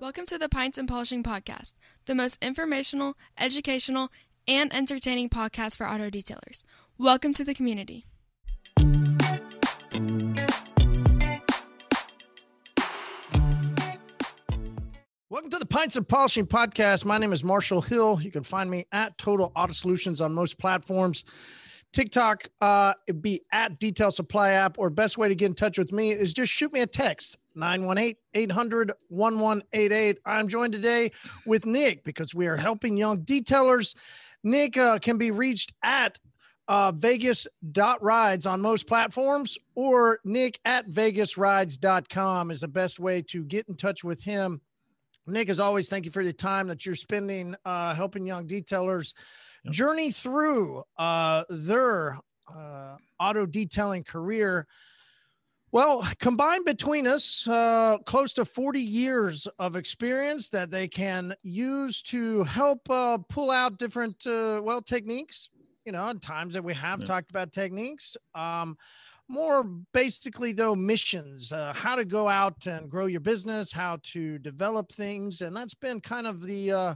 Welcome to the Pints and Polishing Podcast, the most informational, educational, and entertaining podcast for auto detailers. Welcome to the community. Welcome to the Pints and Polishing Podcast. My name is Marshall Hill. You can find me at Total Auto Solutions on most platforms. TikTok, uh, be at Detail Supply App, or best way to get in touch with me is just shoot me a text 918 800 1188. I'm joined today with Nick because we are helping young detailers. Nick uh, can be reached at uh, vegas.rides on most platforms or nick at vegasrides.com is the best way to get in touch with him. Nick, as always, thank you for the time that you're spending uh, helping young detailers yep. journey through uh, their uh, auto detailing career. Well, combined between us, uh, close to 40 years of experience that they can use to help uh, pull out different, uh, well, techniques, you know, times that we have yeah. talked about techniques. Um, more basically, though, missions, uh, how to go out and grow your business, how to develop things. And that's been kind of the, uh,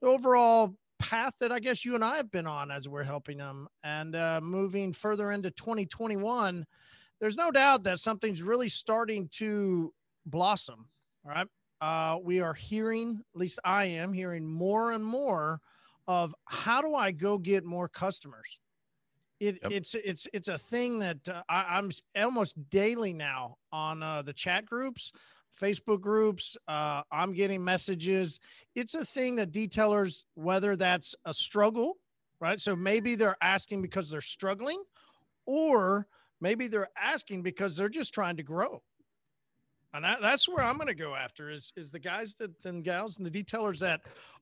the overall path that I guess you and I have been on as we're helping them. And uh, moving further into 2021, there's no doubt that something's really starting to blossom. All right. Uh, we are hearing, at least I am hearing more and more of how do I go get more customers? It, yep. It's it's it's a thing that uh, I, am almost daily now on uh, the chat groups, Facebook groups. Uh, I'm getting messages. It's a thing that detailers, whether that's a struggle, right? So maybe they're asking because they're struggling, or Maybe they're asking because they're just trying to grow. And that, that's where I'm going to go after is, is the guys that and gals and the detailers that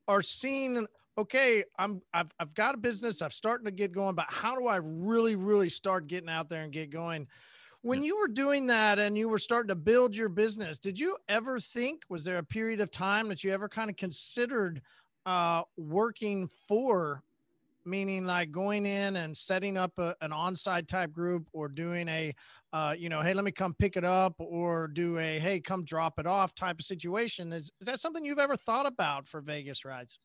are seeing, okay, I'm, I've, I've got a business. I'm starting to get going, but how do I really, really start getting out there and get going? When you were doing that and you were starting to build your business, did you ever think, was there a period of time that you ever kind of considered uh, working for meaning like going in and setting up a, an on-site type group or doing a uh, you know hey let me come pick it up or do a hey come drop it off type of situation? Is, is that something you've ever thought about for vegas rides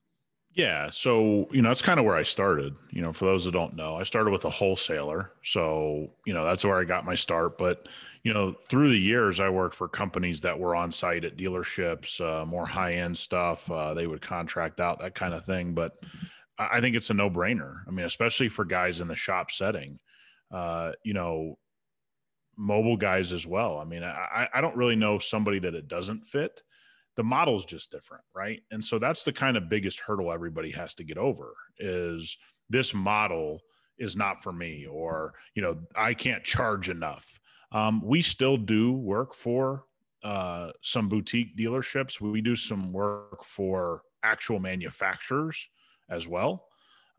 yeah so you know that's kind of where i started you know for those that don't know i started with a wholesaler so you know that's where i got my start but you know through the years i worked for companies that were on site at dealerships uh, more high end stuff uh, they would contract out that kind of thing but I think it's a no brainer. I mean, especially for guys in the shop setting, uh, you know, mobile guys as well. I mean, I, I don't really know somebody that it doesn't fit. The model's just different, right? And so that's the kind of biggest hurdle everybody has to get over is this model is not for me, or, you know, I can't charge enough. Um, we still do work for uh, some boutique dealerships. We do some work for actual manufacturers as well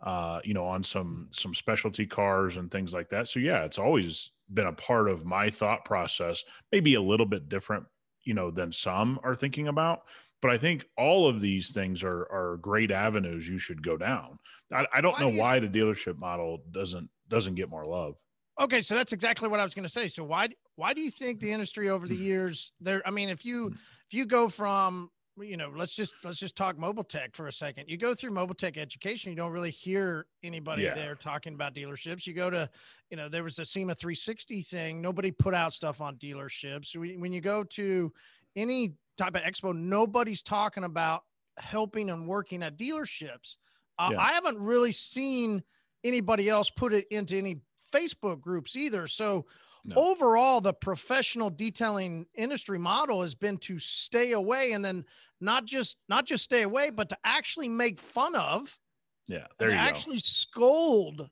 uh, you know, on some some specialty cars and things like that. So yeah, it's always been a part of my thought process. Maybe a little bit different, you know, than some are thinking about. But I think all of these things are are great avenues you should go down. I, I don't why know do why the dealership model doesn't doesn't get more love. Okay, so that's exactly what I was going to say. So why why do you think the industry over the hmm. years there? I mean, if you hmm. if you go from you know, let's just let's just talk mobile tech for a second. You go through mobile tech education, you don't really hear anybody yeah. there talking about dealerships. You go to, you know, there was a SEMA 360 thing. Nobody put out stuff on dealerships. When you go to any type of expo, nobody's talking about helping and working at dealerships. Uh, yeah. I haven't really seen anybody else put it into any Facebook groups either. So no. overall, the professional detailing industry model has been to stay away and then not just not just stay away, but to actually make fun of. Yeah, there you actually scold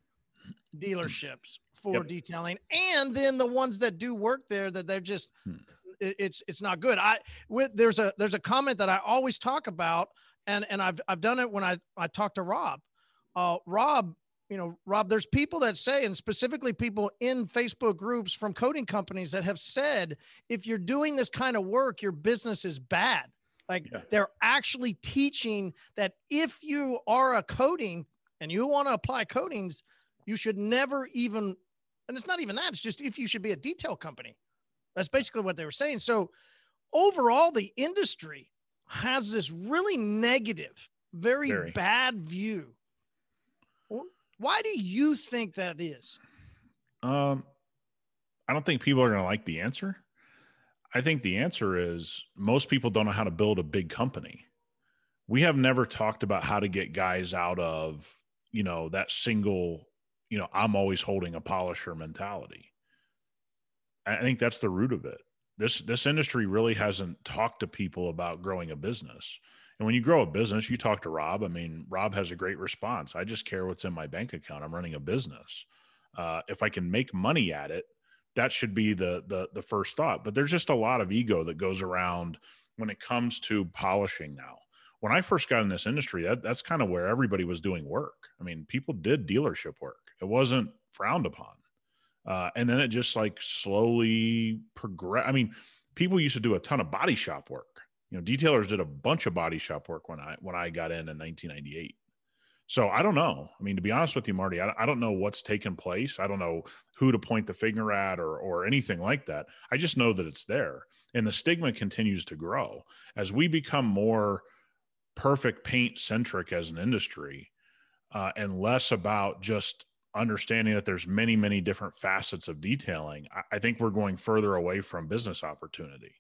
dealerships for yep. detailing, and then the ones that do work there that they're just hmm. it, it's it's not good. I with there's a there's a comment that I always talk about, and and I've I've done it when I I talk to Rob. Uh, Rob you know, Rob, there's people that say, and specifically people in Facebook groups from coating companies that have said, if you're doing this kind of work, your business is bad. Like yeah. they're actually teaching that if you are a coating and you want to apply coatings, you should never even, and it's not even that, it's just if you should be a detail company. That's basically what they were saying. So overall, the industry has this really negative, very, very. bad view. Why do you think that is? Um, I don't think people are going to like the answer. I think the answer is most people don't know how to build a big company. We have never talked about how to get guys out of, you know, that single, you know, I'm always holding a polisher mentality. I think that's the root of it. This this industry really hasn't talked to people about growing a business. And when you grow a business, you talk to Rob. I mean, Rob has a great response. I just care what's in my bank account. I'm running a business. Uh, if I can make money at it, that should be the the the first thought but there's just a lot of ego that goes around when it comes to polishing now when i first got in this industry that that's kind of where everybody was doing work i mean people did dealership work it wasn't frowned upon uh, and then it just like slowly progress i mean people used to do a ton of body shop work you know detailers did a bunch of body shop work when i when i got in in 1998 so I don't know. I mean, to be honest with you, Marty, I, I don't know what's taken place. I don't know who to point the finger at or or anything like that. I just know that it's there, and the stigma continues to grow as we become more perfect paint centric as an industry, uh, and less about just understanding that there's many many different facets of detailing. I, I think we're going further away from business opportunity.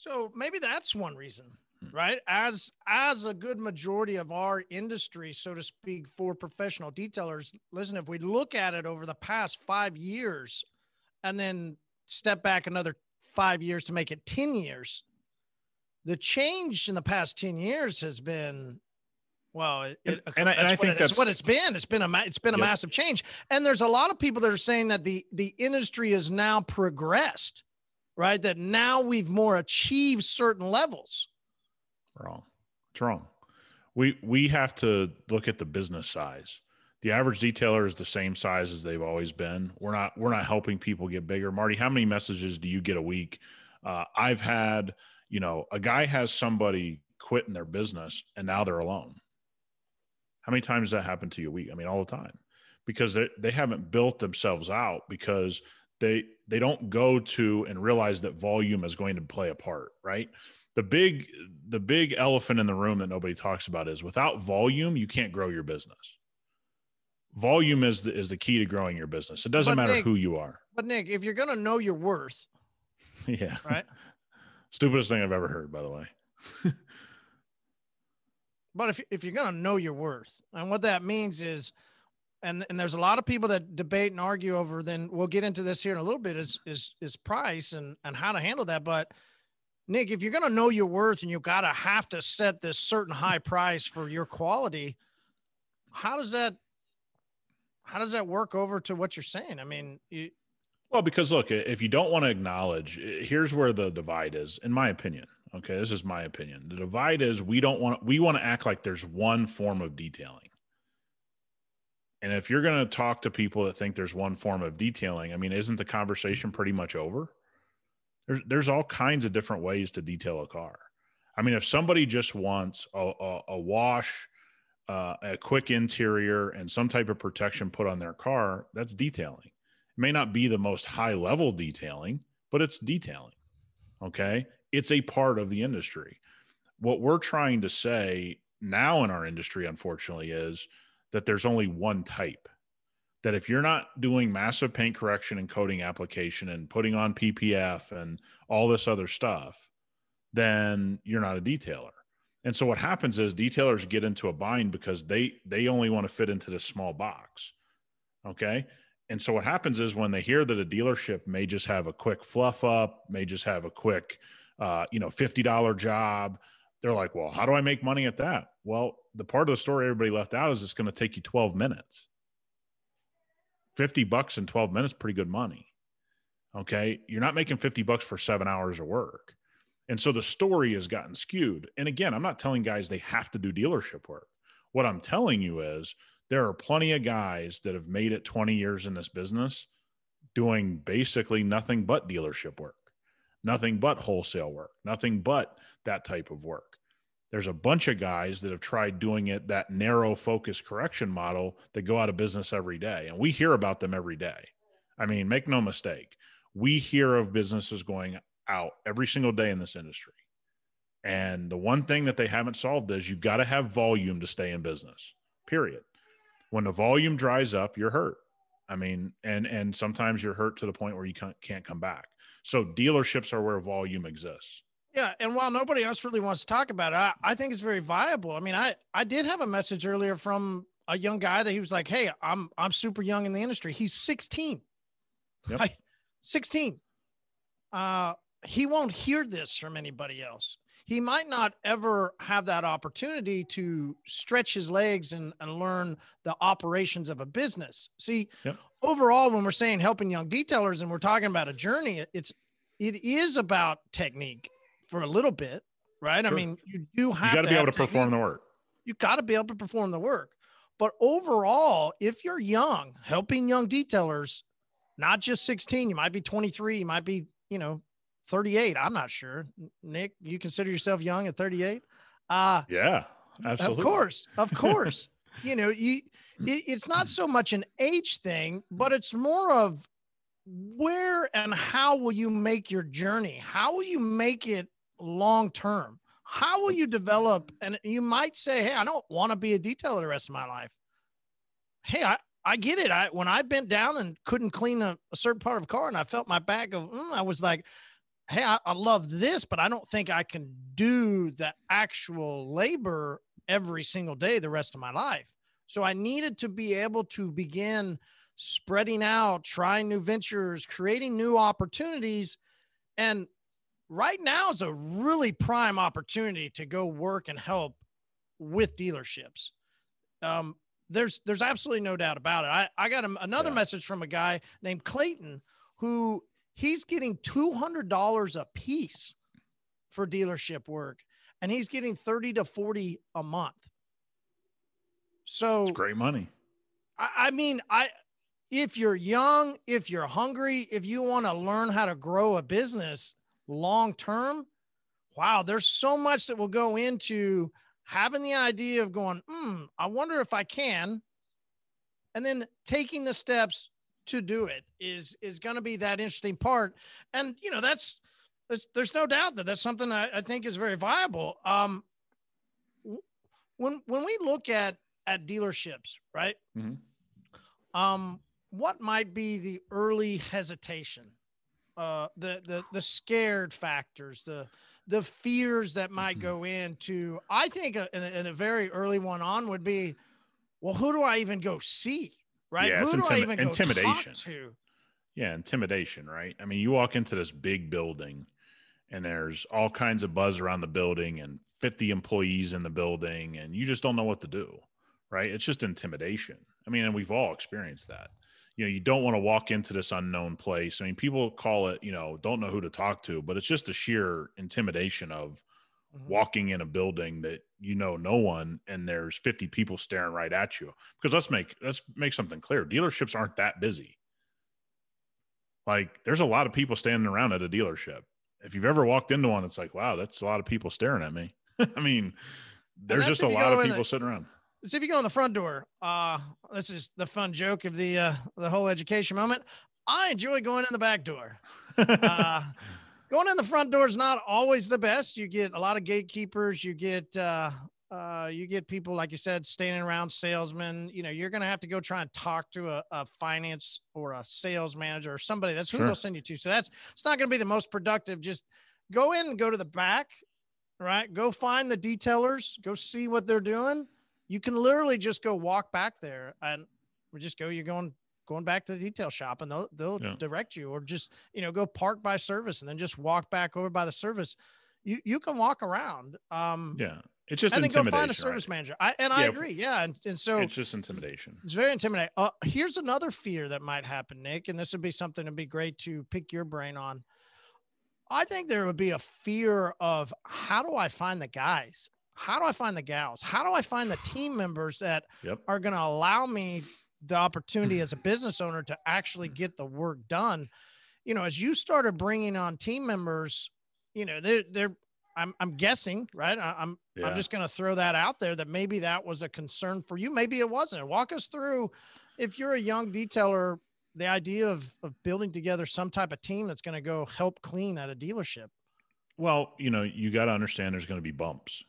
So maybe that's one reason Hmm. right as as a good majority of our industry so to speak for professional detailers listen if we look at it over the past 5 years and then step back another 5 years to make it 10 years the change in the past 10 years has been well, it, and, and, I, and I think it, that's what it's been. It's been a it's been a yep. massive change, and there's a lot of people that are saying that the the industry has now progressed, right? That now we've more achieved certain levels. Wrong. It's wrong. We we have to look at the business size. The average detailer is the same size as they've always been. We're not we're not helping people get bigger. Marty, how many messages do you get a week? Uh, I've had, you know, a guy has somebody quit in their business and now they're alone. How many times that happen to you a week? I mean, all the time, because they they haven't built themselves out because they they don't go to and realize that volume is going to play a part, right? the big the big elephant in the room that nobody talks about is without volume you can't grow your business. Volume is the, is the key to growing your business. It doesn't but matter nick, who you are. but nick if you're going to know your worth yeah. right? Stupidest thing i've ever heard by the way. But if, if you're going to know your worth and what that means is and and there's a lot of people that debate and argue over then we'll get into this here in a little bit is is is price and and how to handle that but Nick, if you're going to know your worth and you got to have to set this certain high price for your quality, how does that how does that work over to what you're saying? I mean, you, well, because look, if you don't want to acknowledge, here's where the divide is, in my opinion. Okay, this is my opinion. The divide is we don't want we want to act like there's one form of detailing. And if you're going to talk to people that think there's one form of detailing, I mean, isn't the conversation pretty much over? there's there's all kinds of different ways to detail a car. I mean, if somebody just wants a, a, a wash, uh, a quick interior, and some type of protection put on their car, that's detailing. It may not be the most high level detailing, but it's detailing. Okay. It's a part of the industry. What we're trying to say now in our industry, unfortunately, is that there's only one type that if you're not doing massive paint correction and coating application and putting on PPF and all this other stuff, then you're not a detailer. And so what happens is detailers get into a bind because they they only want to fit into this small box. Okay? And so what happens is when they hear that a dealership may just have a quick fluff up, may just have a quick uh, you know, $50 job, they're like, "Well, how do I make money at that?" Well, the part of the story everybody left out is it's going to take you 12 minutes 50 bucks in 12 minutes, pretty good money. Okay. You're not making 50 bucks for seven hours of work. And so the story has gotten skewed. And again, I'm not telling guys they have to do dealership work. What I'm telling you is there are plenty of guys that have made it 20 years in this business doing basically nothing but dealership work, nothing but wholesale work, nothing but that type of work there's a bunch of guys that have tried doing it that narrow focus correction model that go out of business every day and we hear about them every day i mean make no mistake we hear of businesses going out every single day in this industry. And the one thing that they haven't solved is you've got to have volume to stay in business. Period. When the volume dries up, you're hurt. I mean, and and sometimes you're hurt to the point where you can't, can't come back. So dealerships are where volume exists. Yeah, and while nobody else really wants to talk about it, I, I think it's very viable. I mean, I I did have a message earlier from a young guy that he was like, "Hey, I'm I'm super young in the industry. He's 16, yep. right? 16. Uh, he won't hear this from anybody else. He might not ever have that opportunity to stretch his legs and, and learn the operations of a business. See, yep. overall, when we're saying helping young detailers and we're talking about a journey, it's it is about technique for a little bit, right? Sure. I mean, you do have you got to be able to technique. perform the work. You got to be able to perform the work. But overall, if you're young, helping young detailers, not just 16, you might be 23, you might be, you know, 38. I'm not sure. Nick, you consider yourself young at 38? Uh yeah, absolutely. Of course. Of course. you know, you it, it's not so much an age thing, but it's more of where and how will you make your journey? How will you make it long term? How will you develop? And you might say, Hey, I don't want to be a detailer the rest of my life. Hey, I, I get it. I when I bent down and couldn't clean a, a certain part of a car and I felt my back of mm, I was like, Hey, I, I love this, but I don't think I can do the actual labor every single day the rest of my life. So I needed to be able to begin spreading out, trying new ventures, creating new opportunities. And right now is a really prime opportunity to go work and help with dealerships. Um, there's there's absolutely no doubt about it. I, I got a, another yeah. message from a guy named Clayton who he's getting two hundred dollars a piece for dealership work, and he's getting thirty to forty a month. So it's great money. I, I mean, I if you're young, if you're hungry, if you want to learn how to grow a business, long term, wow, there's so much that will go into having the idea of going, hmm, I wonder if I can. And then taking the steps to do it is is going to be that interesting part. And you know, that's there's, there's no doubt that that's something I, I think is very viable. Um, when when we look at at dealerships, right? Mm-hmm. Um, what might be the early hesitation uh, the the the scared factors, the the fears that might mm-hmm. go into. I think a, in, a, in, a, very early one on would be, well, who do I even go see? Right? Yeah, who do intim- I even intimidation. to? Yeah, intimidation. Right? I mean, you walk into this big building, and there's all kinds of buzz around the building, and 50 employees in the building, and you just don't know what to do. Right? It's just intimidation. I mean, and we've all experienced that you know you don't want to walk into this unknown place. I mean people call it you know don't know who to talk to but it's just the sheer intimidation of mm-hmm. walking in a building that you know no one and there's 50 people staring right at you. Because let's make let's make something clear. Dealerships aren't that busy. Like there's a lot of people standing around at a dealership. If you've ever walked into one it's like wow that's a lot of people staring at me. I mean there's just a lot of people sitting around See if you go in the front door. Uh, this is the fun joke of the uh, the whole education moment. I enjoy going in the back door. Uh, going in the front door is not always the best. You get a lot of gatekeepers. You get uh, uh, you get people like you said standing around salesmen. You know, you're going to have to go try and talk to a, a finance or a sales manager or somebody. That's who sure. they'll send you to. So that's it's not going to be the most productive. Just go in and go to the back, right? Go find the detailers. Go see what they're doing you can literally just go walk back there and we just go, you're going, going back to the detail shop and they'll, they'll yeah. direct you or just, you know, go park by service and then just walk back over by the service. You, you can walk around. Um, yeah. It's just and then go find a service right? manager. I, and yeah, I agree. Yeah. And, and so it's just intimidation. It's very intimidating. Uh, here's another fear that might happen, Nick, and this would be something to be great to pick your brain on. I think there would be a fear of how do I find the guys? How do I find the gals? How do I find the team members that yep. are going to allow me the opportunity mm-hmm. as a business owner to actually mm-hmm. get the work done? You know, as you started bringing on team members, you know, they're, they're, I'm, I'm guessing, right? I, I'm, yeah. I'm just going to throw that out there that maybe that was a concern for you. Maybe it wasn't. Walk us through if you're a young detailer, the idea of of building together some type of team that's going to go help clean at a dealership? Well, you know, you got to understand there's going to be bumps.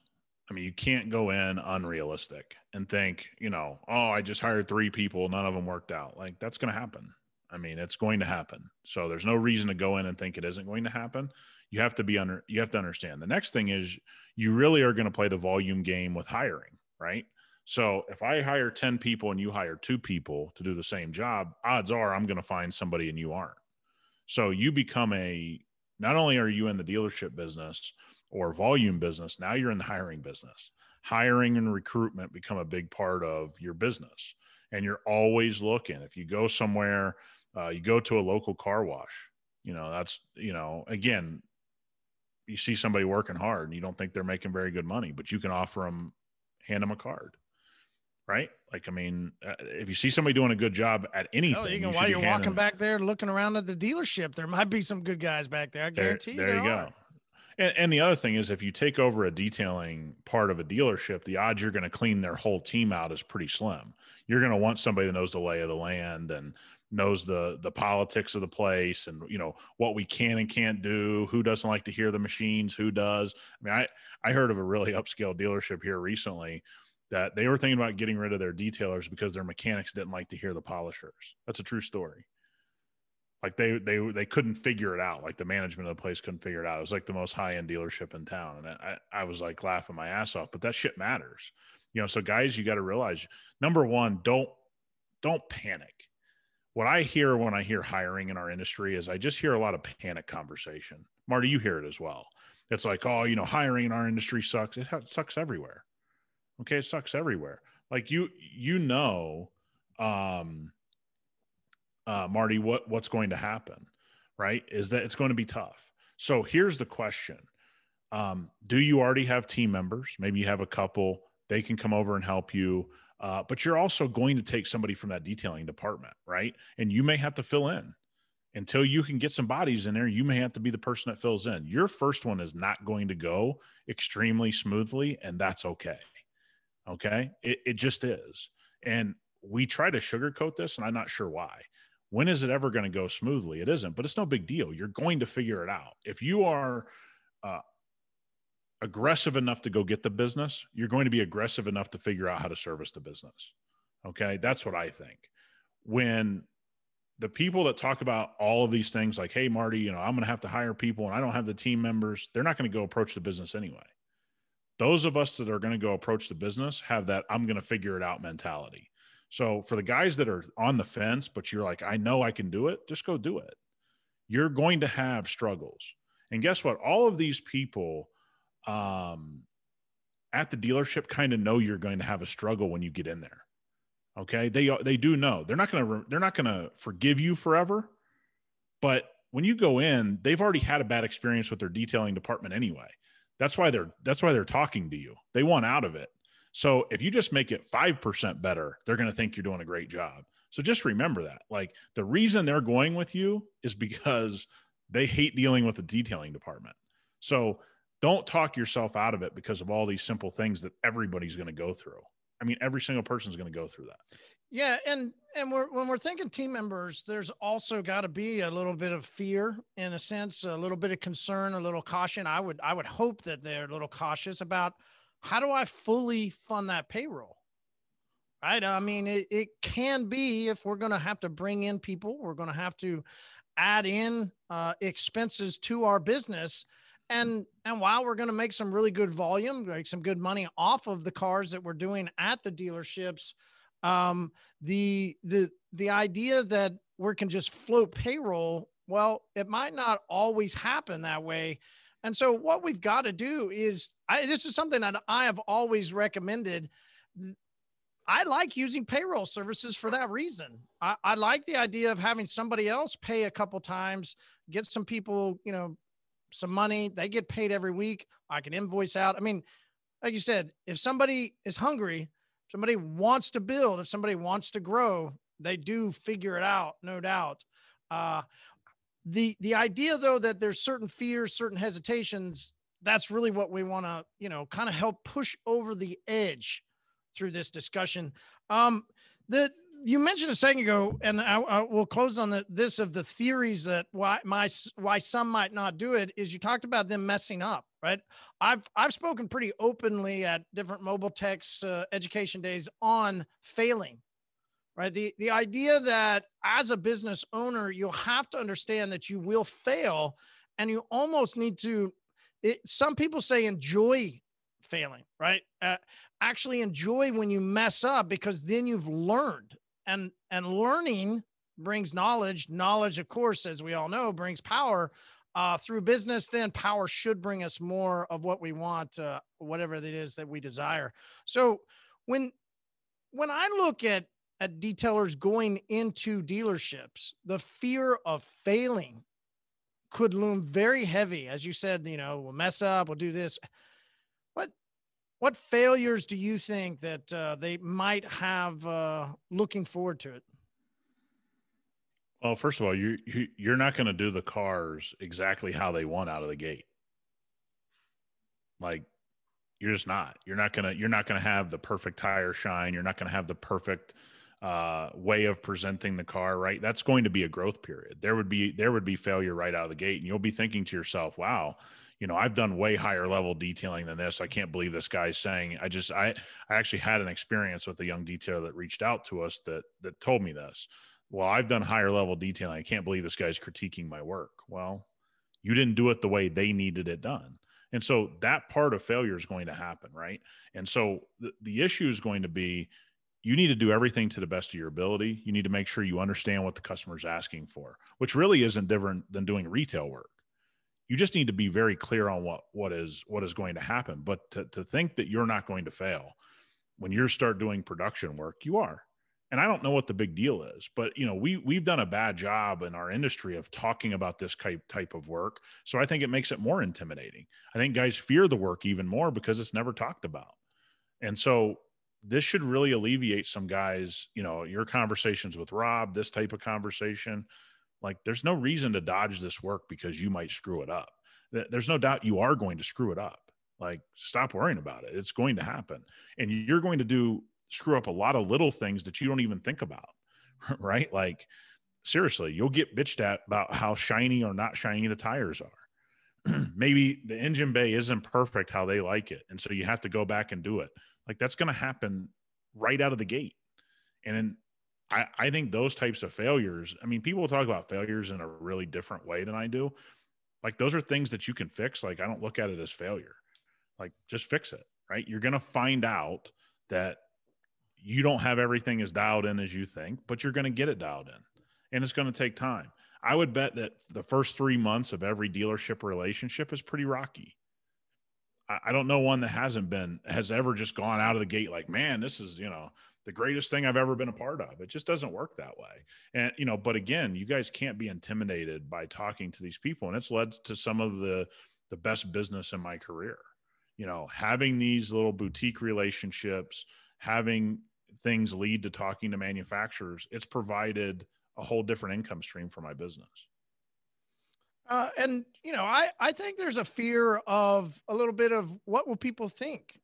I mean, you can't go in unrealistic and think, you know, oh, I just hired three people, none of them worked out. Like that's going to happen. I mean, it's going to happen. So there's no reason to go in and think it isn't going to happen. You have to be under you have to understand. The next thing is you really are going to play the volume game with hiring, right? So if I hire 10 people and you hire two people to do the same job, odds are I'm going to find somebody and you aren't. So you become a not only are you in the dealership business or volume business, now you're in the hiring business. Hiring and recruitment become a big part of your business. And you're always looking. If you go somewhere, uh, you go to a local car wash, you know, that's, you know, again, you see somebody working hard and you don't think they're making very good money, but you can offer them, hand them a card right? Like, I mean, uh, if you see somebody doing a good job at anything, oh, you can, you while you're walking back there looking around at the dealership, there might be some good guys back there. I guarantee there, there you go. And, and, the other thing is, if you take over a detailing part of a dealership, the odds you're going to clean their whole team out is pretty slim. You're going to want somebody that knows the lay of the land and knows the the politics of the place and you know what we can and can't do who doesn't like to hear the machines who does i mean i i heard of a really upscale dealership here recently that they were thinking about getting rid of their detailers because their mechanics didn't like to hear the polishers. That's a true story. Like they they they couldn't figure it out. Like the management of the place couldn't figure it out. It was like the most high end dealership in town, and I I was like laughing my ass off. But that shit matters, you know. So guys, you got to realize number one, don't don't panic. What I hear when I hear hiring in our industry is I just hear a lot of panic conversation. Marty, you hear it as well. It's like, oh, you know, hiring in our industry sucks. It sucks everywhere Okay, it sucks everywhere. Like you, you know, um, uh, Marty, what what's going to happen, right? Is that it's going to be tough. So here's the question: um, Do you already have team members? Maybe you have a couple. They can come over and help you. Uh, but you're also going to take somebody from that detailing department, right? And you may have to fill in until you can get some bodies in there. You may have to be the person that fills in. Your first one is not going to go extremely smoothly, and that's okay. Okay. It, it just is. And we try to sugarcoat this, and I'm not sure why. When is it ever going to go smoothly? It isn't, but it's no big deal. You're going to figure it out. If you are uh, aggressive enough to go get the business, you're going to be aggressive enough to figure out how to service the business. Okay. That's what I think. When the people that talk about all of these things, like, hey, Marty, you know, I'm going to have to hire people and I don't have the team members, they're not going to go approach the business anyway those of us that are going to go approach the business have that I'm going to figure it out mentality. So for the guys that are on the fence, but you're like, I know I can do it, just go do it. You're going to have struggles. And guess what? All of these people um, at the dealership kind of know you're going to have a struggle when you get in there. Okay. They, they do know they're not to, they're not going to forgive you forever. But when you go in, they've already had a bad experience with their detailing department anyway. That's why they're that's why they're talking to you. They want out of it. So if you just make it 5% better, they're going to think you're doing a great job. So just remember that. Like the reason they're going with you is because they hate dealing with the detailing department. So don't talk yourself out of it because of all these simple things that everybody's going to go through. I mean, every single person's going to go through that. Yeah, and and we're, when we're thinking team members, there's also got to be a little bit of fear, in a sense, a little bit of concern, a little caution. I would I would hope that they're a little cautious about how do I fully fund that payroll. Right. I mean, it, it can be if we're going to have to bring in people, we're going to have to add in uh, expenses to our business and and while we're going to make some really good volume make some good money off of the cars that we're doing at the dealerships um, the the the idea that we can just float payroll, well, it might not always happen that way. And so what we've got to do is I, this is something that I have always recommended. I like using payroll services for that reason. I, I, like the idea of having somebody else pay a couple times, get some people, you know, some money. They get paid every week. I can invoice out. I mean, like you said, if somebody is hungry, somebody wants to build, if somebody wants to grow, they do figure it out, no doubt. Uh, the the idea though that there's certain fears, certain hesitations, that's really what we want to, you know, kind of help push over the edge through this discussion. Um, the you mentioned a second ago, and I, I will close on the, this of the theories that why my why some might not do it is you talked about them messing up, right? I've I've spoken pretty openly at different mobile techs uh, education days on failing, right? The the idea that as a business owner you have to understand that you will fail, and you almost need to. It, some people say enjoy failing, right? Uh, actually enjoy when you mess up because then you've learned and and learning brings knowledge knowledge of course as we all know brings power uh, through business then power should bring us more of what we want uh, whatever it is that we desire so when when i look at at detailers going into dealerships the fear of failing could loom very heavy as you said you know we'll mess up we'll do this what what failures do you think that uh, they might have uh, looking forward to it? Well, first of all, you, you you're not going to do the cars exactly how they want out of the gate. Like you're just not. You're not gonna. You're not gonna have the perfect tire shine. You're not gonna have the perfect uh, way of presenting the car. Right. That's going to be a growth period. There would be there would be failure right out of the gate, and you'll be thinking to yourself, "Wow, you know i've done way higher level detailing than this i can't believe this guy's saying i just i i actually had an experience with a young detailer that reached out to us that that told me this well i've done higher level detailing i can't believe this guy's critiquing my work well you didn't do it the way they needed it done and so that part of failure is going to happen right and so the, the issue is going to be you need to do everything to the best of your ability. You need to make sure you understand what the customer is asking for which really isn't different than doing retail work. You just need to be very clear on what what is what is going to happen. But to, to think that you're not going to fail when you start doing production work you are. And i don't know what the big deal is but you know we we've done a bad job in our industry of talking about this type type of work. So i think it makes it more intimidating. I think guys fear the work even more because it's never talked about. And so this should really alleviate some guys you know your conversations with rob this type of conversation like there's no reason to dodge this work because you might screw it up. There's no doubt you are going to screw it up. Like stop worrying about it. It's going to happen. And you're going to do screw up a lot of little things that you don't even think about. Right? Like seriously, you'll get bitched at about how shiny or not shiny the tires are. Maybe the engine bay isn't perfect how they like it. And so you have to go back and do it. Like that's going to happen right out of the gate. And then I, I think those types of failures, I mean, people talk about failures in a really different way than I do. Like those are things that you can fix. Like I don't look at it as failure. Like just fix it, right? You're going to find out that you don't have everything as dialed in as you think, but you're going to get it dialed in and it's going to take time. I would bet that the first three months of every dealership relationship is pretty rocky. I don't know one that hasn't been, has ever just gone out of the gate like, man, this is, you know, the greatest thing I've ever been a part of. It just doesn't work that way. And, you know, but again, you guys can't be intimidated by talking to these people. And it's led to some of the, the best business in my career. You know, having these little boutique relationships, having things lead to talking to manufacturers, it's provided a whole different income stream for my business. Uh, and you know, I I think there's a fear of a little bit of what will people think.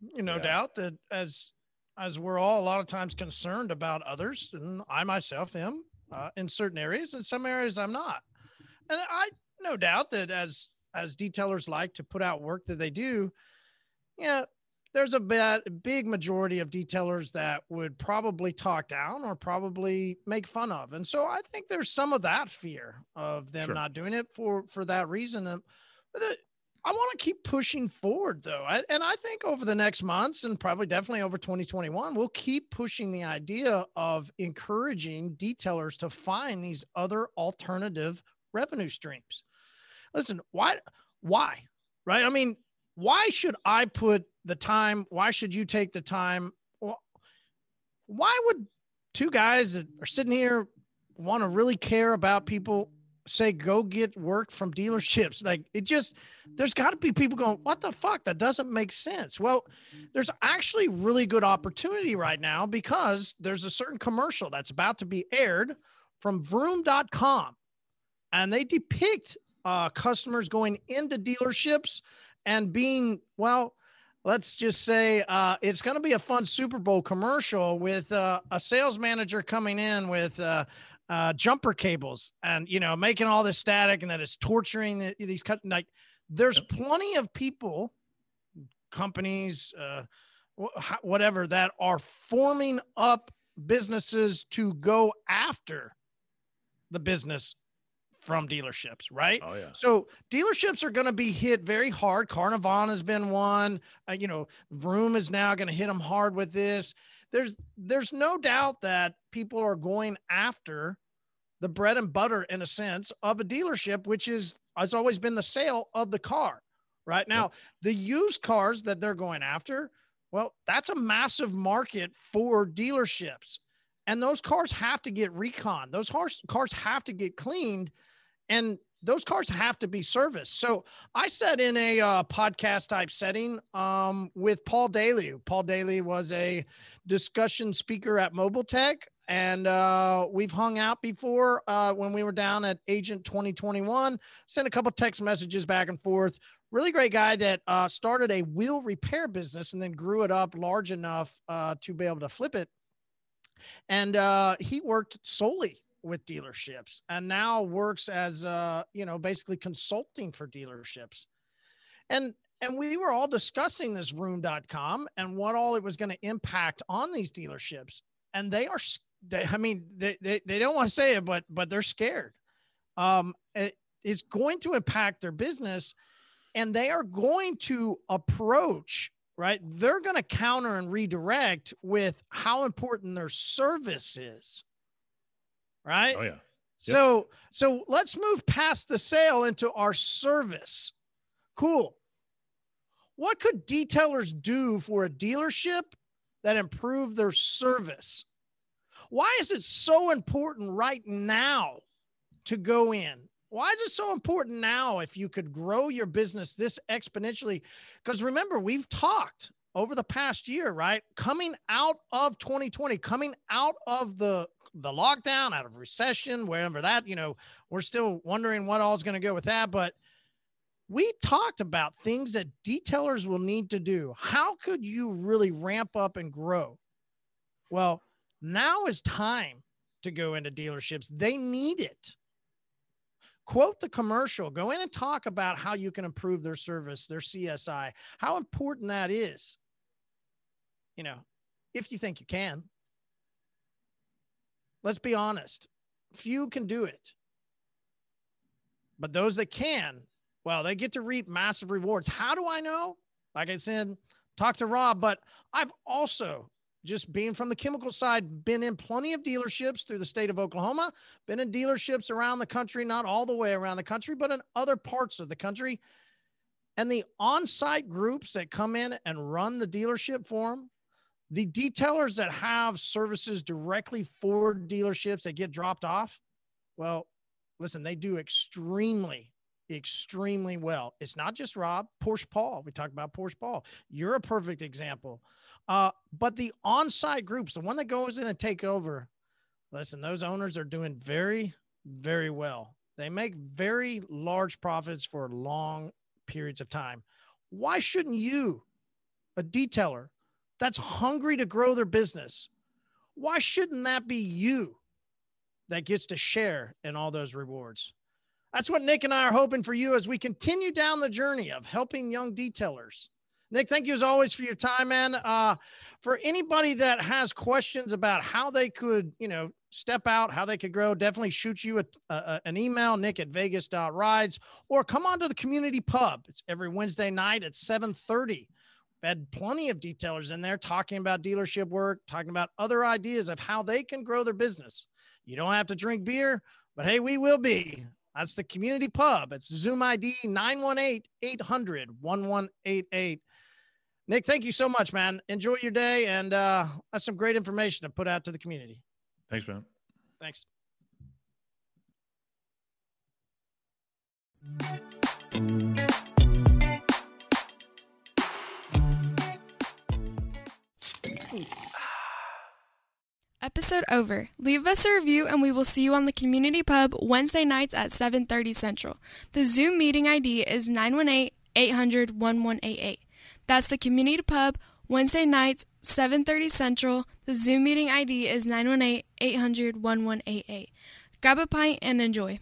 You no yeah. doubt that as as we're all a lot of times concerned about others, and I myself am uh, in certain areas, in some areas I'm not. And I no doubt that as as detailers like to put out work that they do, yeah, there's a bad, big majority of detailers that would probably talk down or probably make fun of, and so I think there's some of that fear of them sure. not doing it for for that reason. I want to keep pushing forward though. I, and I think over the next months and probably definitely over 2021, we'll keep pushing the idea of encouraging detailers to find these other alternative revenue streams. Listen, why, why, right? I mean, why should I put the time? Why should you take the time? Why would two guys that are sitting here want to really care about people say go get work from dealerships. Like it just there's got to be people going, what the fuck? That doesn't make sense. Well, there's actually really good opportunity right now because there's a certain commercial that's about to be aired from vroom.com and they depict uh, customers going into dealerships and being well let's just say uh, it's going to be a fun Super Bowl commercial with uh, a sales manager coming in with uh, uh, jumper cables and you know making all this static and that it's torturing the, these cut like there's plenty of people companies uh, whatever that are forming up businesses to go after the business from dealerships, right? Oh yeah. So dealerships are going to be hit very hard. Carvana has been one. Uh, you know, Vroom is now going to hit them hard with this. There's there's no doubt that people are going after the bread and butter in a sense of a dealership, which is has always been the sale of the car. Right now, the used cars that they're going after, well, that's a massive market for dealerships. And those cars have to get recon. Those cars have to get cleaned and those cars have to be serviced. So I said in a uh, podcast type setting um, with Paul Daly. Paul Daly was a discussion speaker at Mobile Tech, and uh, we've hung out before uh, when we were down at Agent 2021. Sent a couple text messages back and forth. Really great guy that uh, started a wheel repair business and then grew it up large enough uh, to be able to flip it. And uh, he worked solely with dealerships and now works as uh you know basically consulting for dealerships. And and we were all discussing this vroom.com and what all it was going to impact on these dealerships. And they are they, i mean they, they, they don't want to say it but but they're scared. Um it, it's going to impact their business and they are going to approach right? They're going to counter and redirect with how important their service is right? Oh yeah. Yep. So so let's move past the sale into our service. Cool. What could detailers do for a dealership that improve their service? Why is it so important right now to go in? Why is it so important now if you could grow your business this exponentially? Because remember, we've talked over the past year, right? Coming out of 2020, coming out of the the lockdown, out of recession, wherever that, you know, we're still wondering what all is going to go with that. But we talked about things that detailers will need to do. How could you really ramp up and grow? Well, now is time to go into dealerships. They need it. Quote the commercial, go in and talk about how you can improve their service, their CSI, how important that is. You know, if you think you can. Let's be honest. Few can do it. But those that can, well, they get to reap massive rewards. How do I know? Like I said, talk to Rob, but I've also just being from the chemical side, been in plenty of dealerships through the state of Oklahoma, been in dealerships around the country, not all the way around the country, but in other parts of the country. And the on site groups that come in and run the dealership for them, the detailers that have services directly for dealerships that get dropped off, well, listen, they do extremely, extremely well. It's not just Rob, Porsche Paul. We talked about Porsche Paul. You're a perfect example. Uh, but the on-site groups, the one that goes in and take over, listen, those owners are doing very, very well. They make very large profits for long periods of time. Why shouldn't you, a detailer, that's hungry to grow their business, why shouldn't that be you that gets to share in all those rewards? That's what Nick and I are hoping for you as we continue down the journey of helping young detailers. Nick, thank you as always for your time, man. Uh, for anybody that has questions about how they could, you know, step out, how they could grow, definitely shoot you a, a, an email, nick at vegas.rides, or come on to the community pub. It's every Wednesday night at 730 had plenty of detailers in there talking about dealership work, talking about other ideas of how they can grow their business. You don't have to drink beer, but hey, we will be. That's the community pub. It's Zoom ID 918 800 1188. Nick, thank you so much, man. Enjoy your day. And uh, that's some great information to put out to the community. Thanks, man. Thanks. Episode over. Leave us a review and we will see you on the community pub Wednesday nights at 7:30 Central. The Zoom meeting ID is 918 800 1188. That's the Community Pub, Wednesday nights, 7:30 Central. The Zoom meeting ID is 918-800-1188. Grab a pint and enjoy.